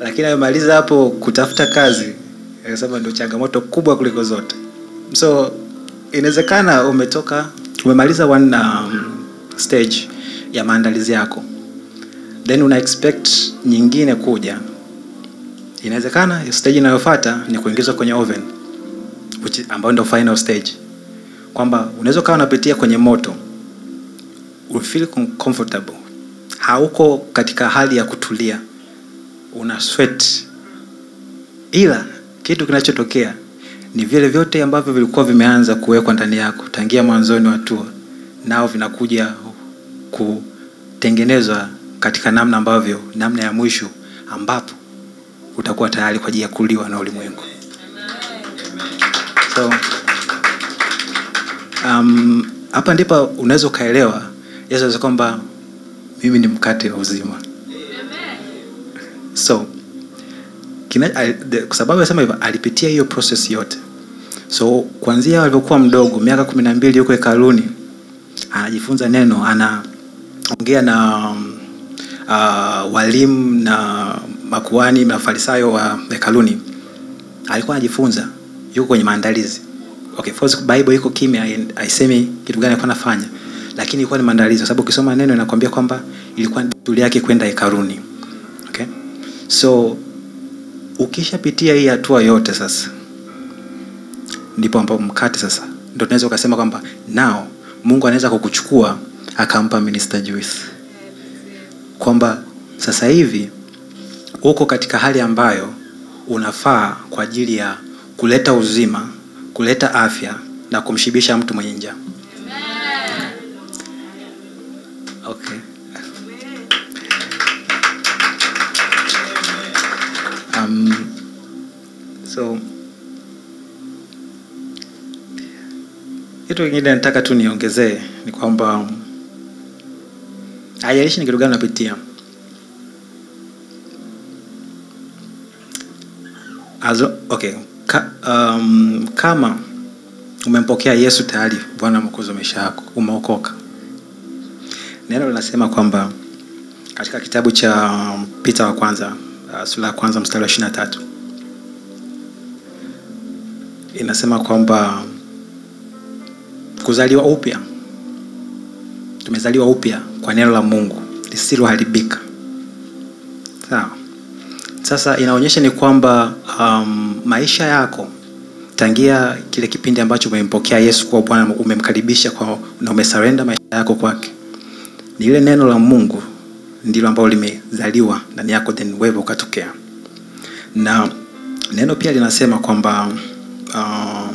Lakini amemaliza hapo kutafuta kazi akasema ndio changamoto kubwa kuliko zote. So inawezekana umetoka umemaliza one um, stage ya maandalizi yako. Then una expect nyingine kuja. Inawezekana stage inayofata ni kuingizwa kwenye oven which ambayo ndio final stage kwamba unaweza ukawa unapitia kwenye moto ufeel comfortable. Hauko katika hali ya kutulia. Una sweat. Ila kitu kinachotokea ni vile vyote ambavyo vilikuwa vimeanza kuwekwa ndani yako tangia mwanzoni wa tua nao vinakuja kutengenezwa katika namna ambavyo namna ya mwisho ambapo utakuwa tayari kwa ajili ya kuliwa na ulimwengu so um, hapa ndipo unaweza ukaelewa yesu anasema kwamba mimi ni mkate wa uzima. So kwa sababu anasema hivyo alipitia hiyo process yote. So kuanzia alivyokuwa mdogo miaka kumi na mbili yuko hekaluni anajifunza neno anaongea na um, uh, walimu na makuani na farisayo wa hekaluni. Alikuwa anajifunza yuko kwenye maandalizi. Okay, first bible iko kimya hai- haisemi kitu gani alikuwa anafanya lakini ilikuwa ni maandalizi kwa sababu ukisoma neno inakwambia kwamba ilikuwa desturi yake kwenda hekaruni. Okay? so ukishapitia hii hatua yote sasa ndipo ambapo mkate sasa ndo tunaweza ukasema kwamba nao mungu anaweza kukuchukua akampa minister Joyce kwamba sasa hivi uko katika hali ambayo unafaa kwa ajili ya kuleta uzima kuleta afya na kumshibisha mtu mwenye njaa okay. um, so kitu kingine nataka tu niongezee ni kwamba haijalishi ni kitu gani unapitia okay. Um, kama umempokea yesu tayari bwana mwokozi wa maisha yako umeokoka. Neno linasema kwamba katika kitabu cha pita wa kwanza uh, sura ya kwanza mstari wa ishiri na tatu inasema kwamba kuzaliwa upya tumezaliwa upya kwa neno la mungu lisiloharibika sasa inaonyesha ni kwamba um, maisha yako tangia kile kipindi ambacho umempokea yesu kuwa bwana umemkaribisha kwa, na umesarenda maisha yako kwake ni ile neno la mungu ndilo ambalo limezaliwa ndani yako then wewe ukatokea. Na neno pia linasema kwamba uh,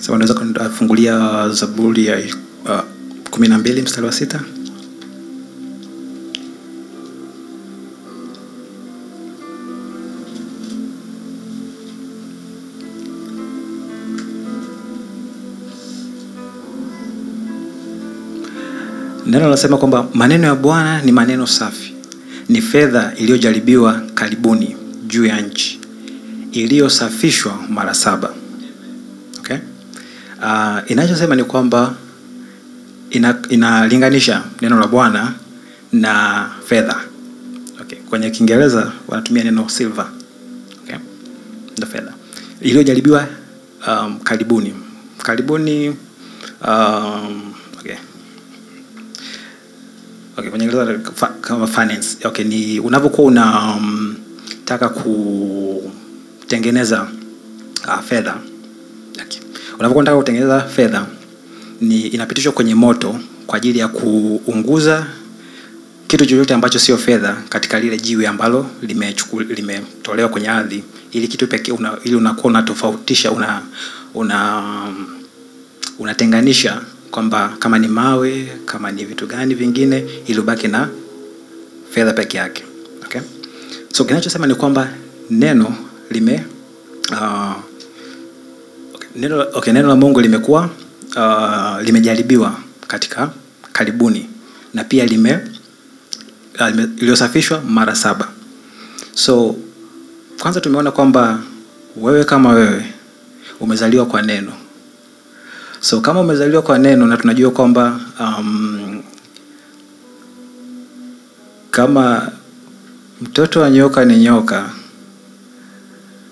sasa kufungulia zaburi ya uh, kumi na mbili mstari wa sita neno linasema kwamba maneno ya bwana ni maneno safi. Ni fedha iliyojaribiwa karibuni juu ya nchi. Iliyosafishwa mara saba. Okay? uh, inachosema ni kwamba ina, inalinganisha neno la bwana na fedha. Okay. kwenye kiingereza wanatumia neno silver. Okay? fedha. Iliyojaribiwa um, karibuni. Karibuni um, okay kwenye kama finance okay, ni unavyokuwa unataka kutengeneza uh, fedha okay. unavyokuwa unataka kutengeneza fedha ni inapitishwa kwenye moto kwa ajili ya kuunguza kitu chochote ambacho sio fedha katika lile jiwe ambalo limetolewa limetolewa kwenye ardhi ili kitu pekee una, ili unakuwa unatofautisha una, una unatenganisha kwamba kama ni mawe kama ni vitu gani vingine ili ubaki na fedha peke yake. Okay? so kinachosema ni kwamba neno lime uh, neno, okay, neno la mungu limekuwa uh, limejaribiwa katika karibuni na pia lime uh, iliyosafishwa mara saba. So kwanza tumeona kwamba wewe kama wewe umezaliwa kwa neno so kama umezaliwa kwa neno na tunajua kwamba um, kama mtoto wa nyoka ni nyoka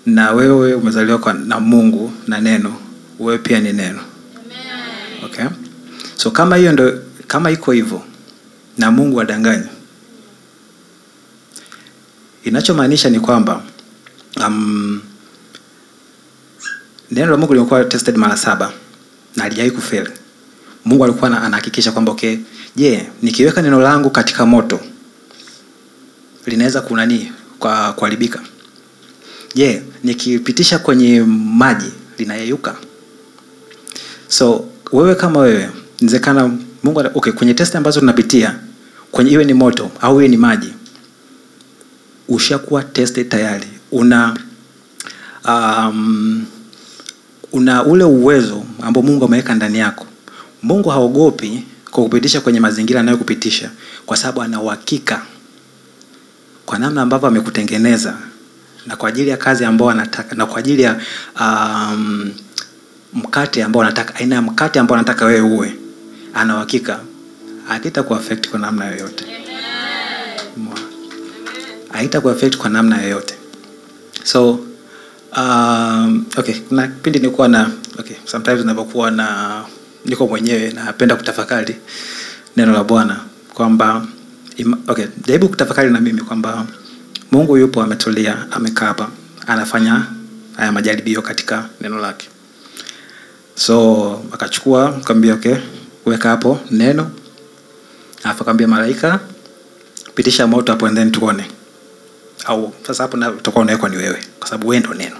na wewe umezaliwa kwa, na mungu na neno wewe pia ni neno. Okay? so kama hiyo ndo kama iko hivyo na mungu adanganyi. Inachomaanisha ni kwamba um, neno la mungu limekuwa tested mara saba na alijawahi kufeli. Mungu alikuwa ana- anahakikisha kwamba okay je nikiweka neno langu katika moto linaweza kunani kwa kuharibika? Je nikipitisha kwenye maji linayeyuka? So wewe kama wewe inawezekana mungu okay, kwenye test ambazo tunapitia kwenye iwe ni moto au iwe ni maji ushakuwa tested tayari. Una um, una ule uwezo ambao mungu ameweka ndani yako. Mungu haogopi kwa kupitisha kwenye mazingira anayokupitisha kwa sababu ana uhakika kwa namna ambavyo amekutengeneza na kwa ajili ya kazi ambao anataka na kwa ajili ya um, mkate ambao anataka aina ya mkate ambao anataka wewe uwe ana uhakika. Akita kuafect kwa namna yoyote. Haita kuafect kwa namna yoyote. So um, okay kuna kipindi nilikuwa na okay, sometimes ninapokuwa na niko mwenyewe napenda kutafakari neno la bwana kwamba okay, jaribu kutafakari na mimi kwamba mungu yupo ametulia amekaa hapa anafanya haya majaribio katika neno lake. So akachukua kambia okay, weka hapo neno alafu akaambia malaika pitisha moto hapo and then tuone au sasa hapo utakuwa unawekwa ni wewe kwa sababu wewe ndo neno.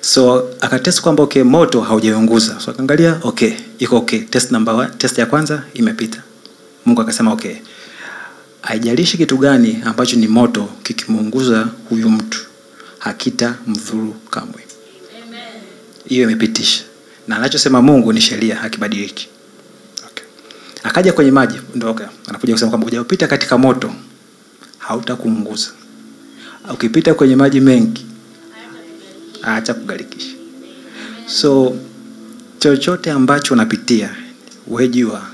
So akatest kwamba okay moto haujaunguza. So akaangalia okay iko okay. Test number one, test ya kwanza imepita. Mungu akasema okay haijalishi kitu gani ambacho ni moto kikimuunguza huyu mtu hakita mdhuru kamwe. Hiyo imepitisha. Na anachosema mungu ni sheria hakibadiliki. Okay. akaja kwenye maji ndoka. Anakuja kusema kwamba ujapita katika moto hautakuunguza ukipita kwenye maji mengi acha kugarikisha so chochote ambacho unapitia wejua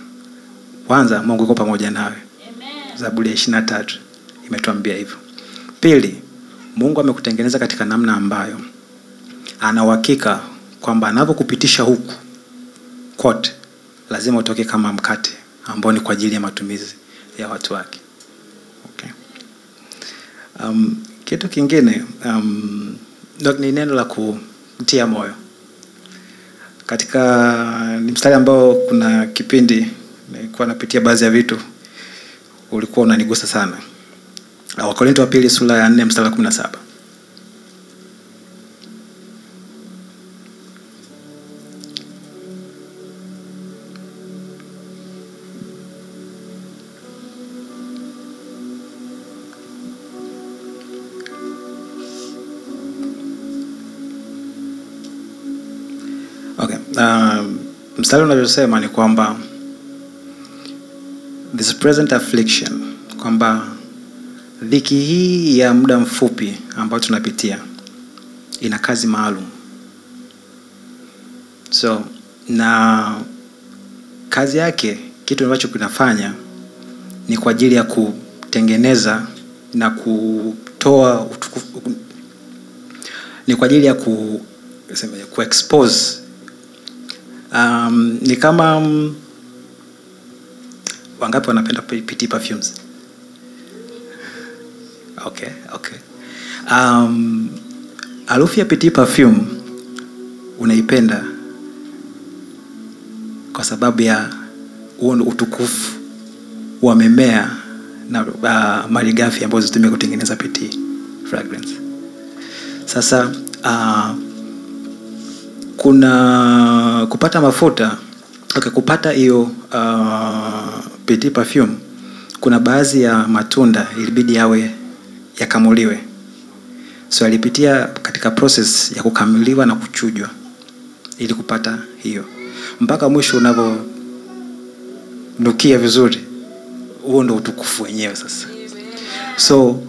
kwanza mungu uko pamoja nawe. Zaburi ya ishiri na tatu imetuambia hivyo. Pili mungu amekutengeneza katika namna ambayo ana uhakika kwamba anavyokupitisha huku kote lazima utoke kama mkate ambao ni kwa ajili ya matumizi ya watu wake. Okay. um, kitu kingine um, ni neno la kutia moyo. Katika ni mstari ambao kuna kipindi nilikuwa napitia baadhi ya vitu ulikuwa unanigusa sana. Wakorintho wa pili sura ya nne mstari wa kumi na saba mstari unavyosema ni kwamba this present affliction kwamba dhiki hii ya muda mfupi ambayo tunapitia ina kazi maalum. So na kazi yake kitu ambacho kinafanya ni kwa ajili ya kutengeneza na kutoa utukufu, ni kwa ajili ya ku, kuexpose um, ni kama um, wangapi wanapenda PT perfumes okay, okay. Um, harufu ya PT perfume unaipenda kwa sababu ya huo utukufu wa mimea na uh, malighafi ambazo zitumia kutengeneza PT fragrance. Sasa uh, kuna kupata mafuta okay, kupata hiyo uh, PT perfume, kuna baadhi ya matunda ilibidi yawe yakamuliwe, so alipitia katika process ya kukamuliwa na kuchujwa ili kupata hiyo, mpaka mwisho unavyonukia vizuri, huo ndo utukufu wenyewe sasa. So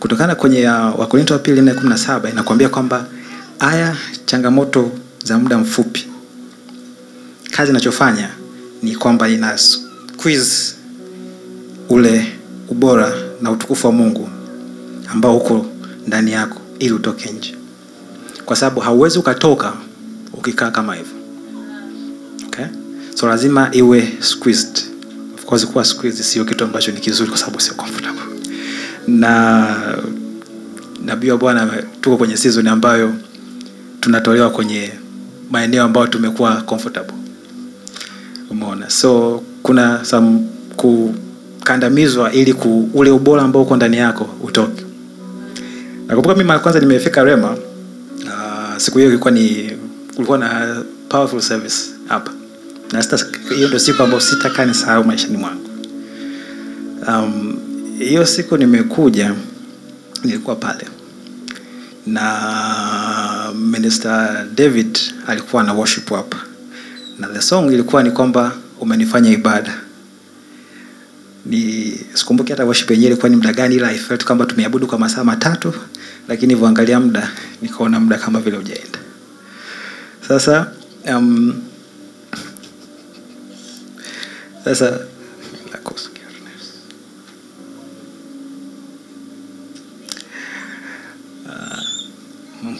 kutokana kwenye uh, wa pili nne kumi na saba inakuambia kwamba haya changamoto za muda mfupi, kazi inachofanya ni kwamba ina squeeze ule ubora na utukufu wa Mungu ambao uko ndani yako ili utoke nje, kwa sababu hauwezi ukatoka ukikaa kama hivyo okay? So lazima iwe squeezed. Of course kuwa squeezed sio kitu ambacho ni kizuri, kwa sababu sio comfortable na nabii wa Bwana tuko kwenye season ambayo tunatolewa kwenye maeneo ambayo tumekuwa comfortable. Umeona, so kuna some kukandamizwa ili ku, ule ubora ambao uko ndani yako utoke. Nakumbuka mi mara kwanza nimefika Rema, uh, siku hiyo ilikuwa ni kulikuwa na powerful service hapa, na sita hiyo ndio siku ambayo sitakaa nisahau maishani mwangu. Um, hiyo siku nimekuja, nilikuwa pale na minister David alikuwa na worship hapa, na the song ilikuwa ni kwamba umenifanya ibada. Ni sikumbuki hata worship yenyewe ilikuwa ni muda gani, ila I felt kwamba tumeabudu kwa masaa matatu, lakini nilivyoangalia muda nikaona muda kama vile hujaenda. Sasa um, sasa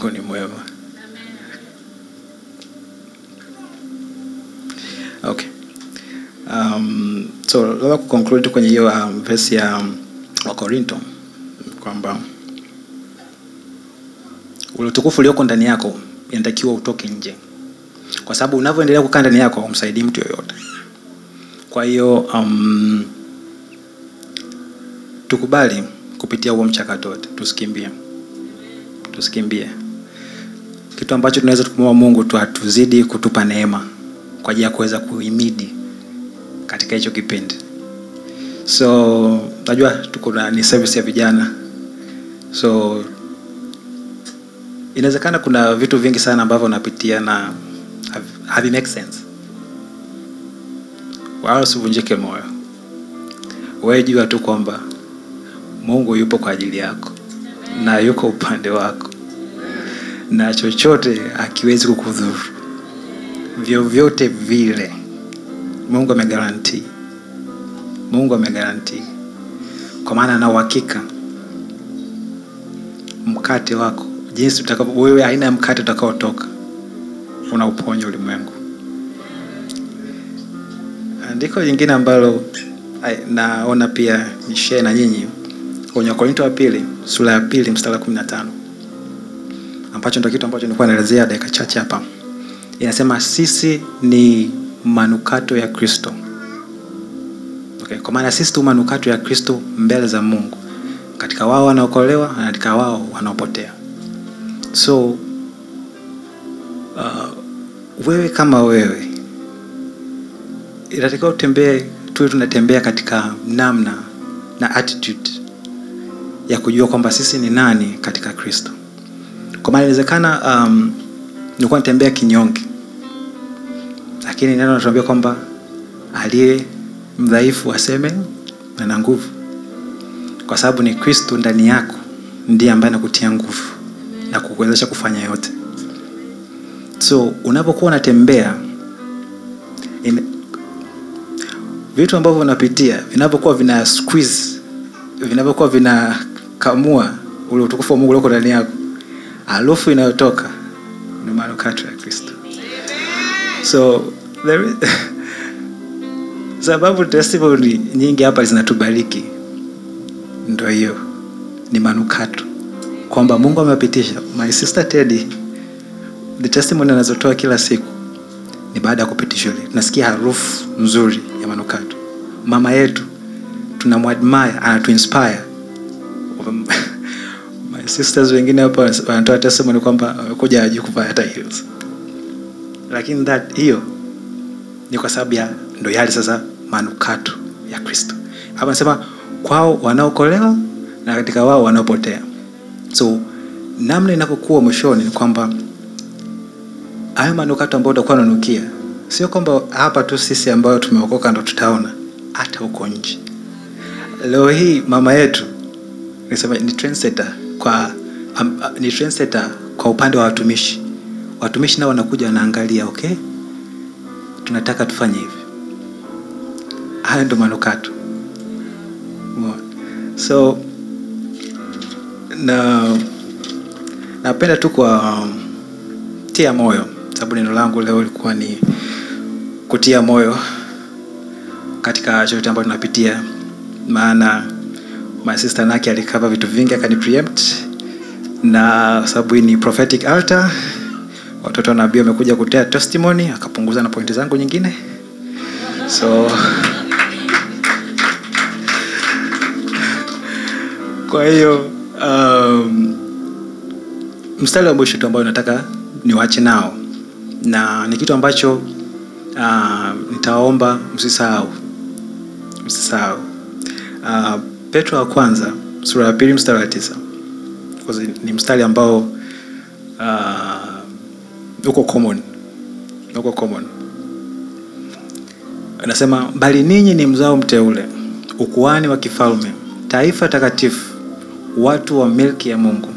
Mungu ni mwema. Okay. Um, so labda kuconclude kwenye hiyo um, verse ya um, Wakorinto kwamba ule utukufu ulioko ndani yako inatakiwa utoke nje, kwa sababu unavyoendelea kukaa ndani yako haumsaidii mtu yoyote. Kwa hiyo um, tukubali kupitia huo mchakato wote, tusikimbie tusikimbie kitu ambacho tunaweza tukumwomba mungu tu atuzidi kutupa neema kwa ajili ya kuweza kuhimidi katika hicho kipindi. So najua tuko ni service ya vijana. So inawezekana kuna vitu vingi sana ambavyo unapitia na havi- make sense? Wala usivunjike moyo. Wewe jua tu kwamba mungu yupo kwa ajili yako na yuko upande wako na chochote akiwezi kukudhuru. Vyovyote vile mungu amegaranti, mungu amegarantii kwa maana ana uhakika. Mkate wako jinsi utakavyo wewe aina ya mkate utakaotoka unauponya ulimwengu. Andiko jingine ambalo naona pia nishee na nyinyi. Kwenye wakorinto wa pili sura ya pili mstari wa kumi na tano ambacho ndo kitu ambacho nilikuwa naelezea dakika chache hapa. Inasema sisi ni manukato ya kristo. Okay. kwa maana sisi tu manukato ya kristo mbele za mungu. Katika wao wanaokolewa na katika wao wanaopotea. So uh, wewe kama wewe inatakiwa utembee tuwe tunatembea katika namna na attitude ya kujua kwamba sisi ni nani katika kristo kwa maana inawezekana um, nilikuwa natembea kinyonge. Lakini neno natuambia kwamba aliye mdhaifu aseme ana nguvu. Kwa sababu ni kristo ndani yako ndiye ambaye nakutia nguvu na kukuwezesha kufanya yote. So unapokuwa unatembea in, vitu ambavyo unapitia vinavyokuwa vina squeeze vinavyokuwa vinakamua ule utukufu wa mungu ulioko ndani yako harufu inayotoka ni manukato ya kristo. So there is, <laughs> sababu testimony nyingi hapa zinatubariki. Ndo hiyo ni manukato. Kwamba mungu amepitisha. My sister tedi the testimony anazotoa kila siku ni baada ya kupitishwa. Ile tunasikia harufu nzuri ya manukato. Mama yetu tunamwadmire anatuinspire sisters wengine hapa wanatoa testimony kwamba wamekuja kuvaa hata heels. Lakini that hiyo ni kwa sababu ya ndo yale sasa manukato ya kristo. Hapa nasema kwao wanaokolewa na katika wao wanaopotea. So namna inavyokuwa mwishoni ni kwamba hayo manukato ambayo utakuwa unanukia sio kwamba hapa tu sisi ambayo tumeokoka ndo tutaona hata huko nje. Leo hii mama yetu nisema ni trendsetter kwa um, ni trendsetter kwa upande wa watumishi. Watumishi nao wanakuja wanaangalia okay tunataka tufanye hivi. Hayo ndo manukato. So na napenda tu kwa um, tia moyo sababu neno langu leo ilikuwa ni kutia moyo katika chochote ambayo tunapitia. Maana my sister naki alikava vitu vingi akani preempt. Na sababu hii ni prophetic altar. Watoto wa nabii wamekuja kutea testimony akapunguza na pointi zangu nyingine. So kwa hiyo um, mstari wa mwisho tu ambayo nataka niwache nao. Na ni kitu ambacho uh, nitaomba msisahau. Msisahau. Uh, petro wa kwanza sura ya pili mstari wa tisa. Ni mstari ambao uh, uko common. Anasema bali ninyi ni mzao mteule ukuani wa kifalme taifa takatifu watu wa milki ya mungu.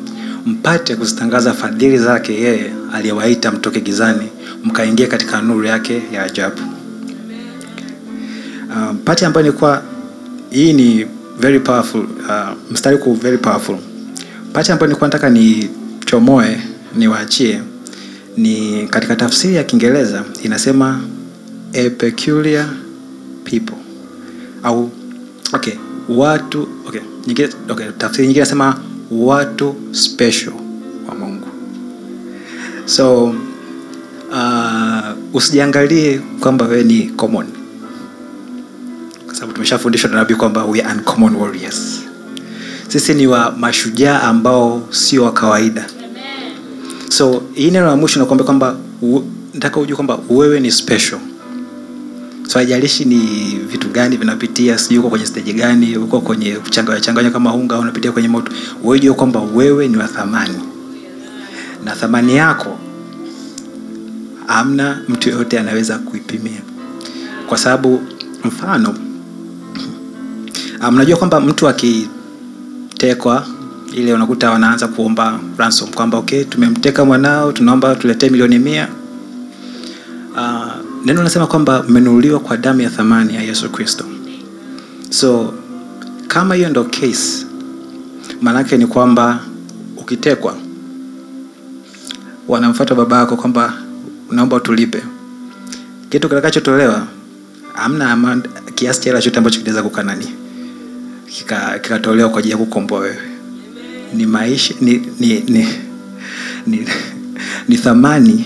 Mpate kuzitangaza fadhili zake yeye aliyewaita mtoke gizani mkaingia katika nuru yake ya ajabu. Uh, pati ambayo nilikuwa hii ni very powerful uh, mstari ku very powerful. Pacha ambayo nilikuwa nataka nichomoe niwaachie ni katika tafsiri ya kiingereza inasema a peculiar people. Au okay watu okay nyingine okay tafsiri nyingine nasema watu special wa mungu. So uh, usijiangalie kwamba wewe ni common tumeshafundishwa na nabii kwamba we are warriors. Sisi ni wa mashujaa ambao sio wa kawaida. So hii neno la mwisho nakuambia kwamba nataka ujue kwamba wewe ni special. So haijalishi ni vitu gani vinapitia sijui uko kwenye steji gani uko kwenye kuchanganya changanya kama unga au unapitia kwenye moto wewe jua kwamba wewe ni wa thamani. Na thamani yako amna mtu yoyote anaweza kuipimia. Kwa sababu mfano ah, mnajua kwamba mtu akitekwa ile unakuta wanaanza kuomba ransom kwamba okay tumemteka mwanao tunaomba tuletee milioni mia. Uh, neno linasema kwamba mmenunuliwa kwa damu ya thamani ya yesu kristo. So kama hiyo ndo case maanake ni kwamba ukitekwa wanamfata baba yako kwamba naomba utulipe. Kitu kitakachotolewa amna kiasi cha hela chote ambacho kinaweza kukanani kikatolewa kika kwa ajili ya kukomboa wewe. Ni maisha ni, ni, ni, ni, ni thamani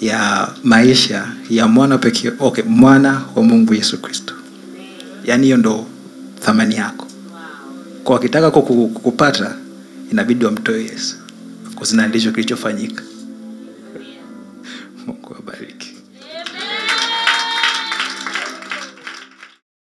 ya maisha ya mwana pekee okay, mwana wa mungu yesu kristo. Yaani hiyo ndo thamani yako. Kwa wakitaka kuku- kukupata inabidi wamtoe yesu. Kuzina ndicho kilichofanyika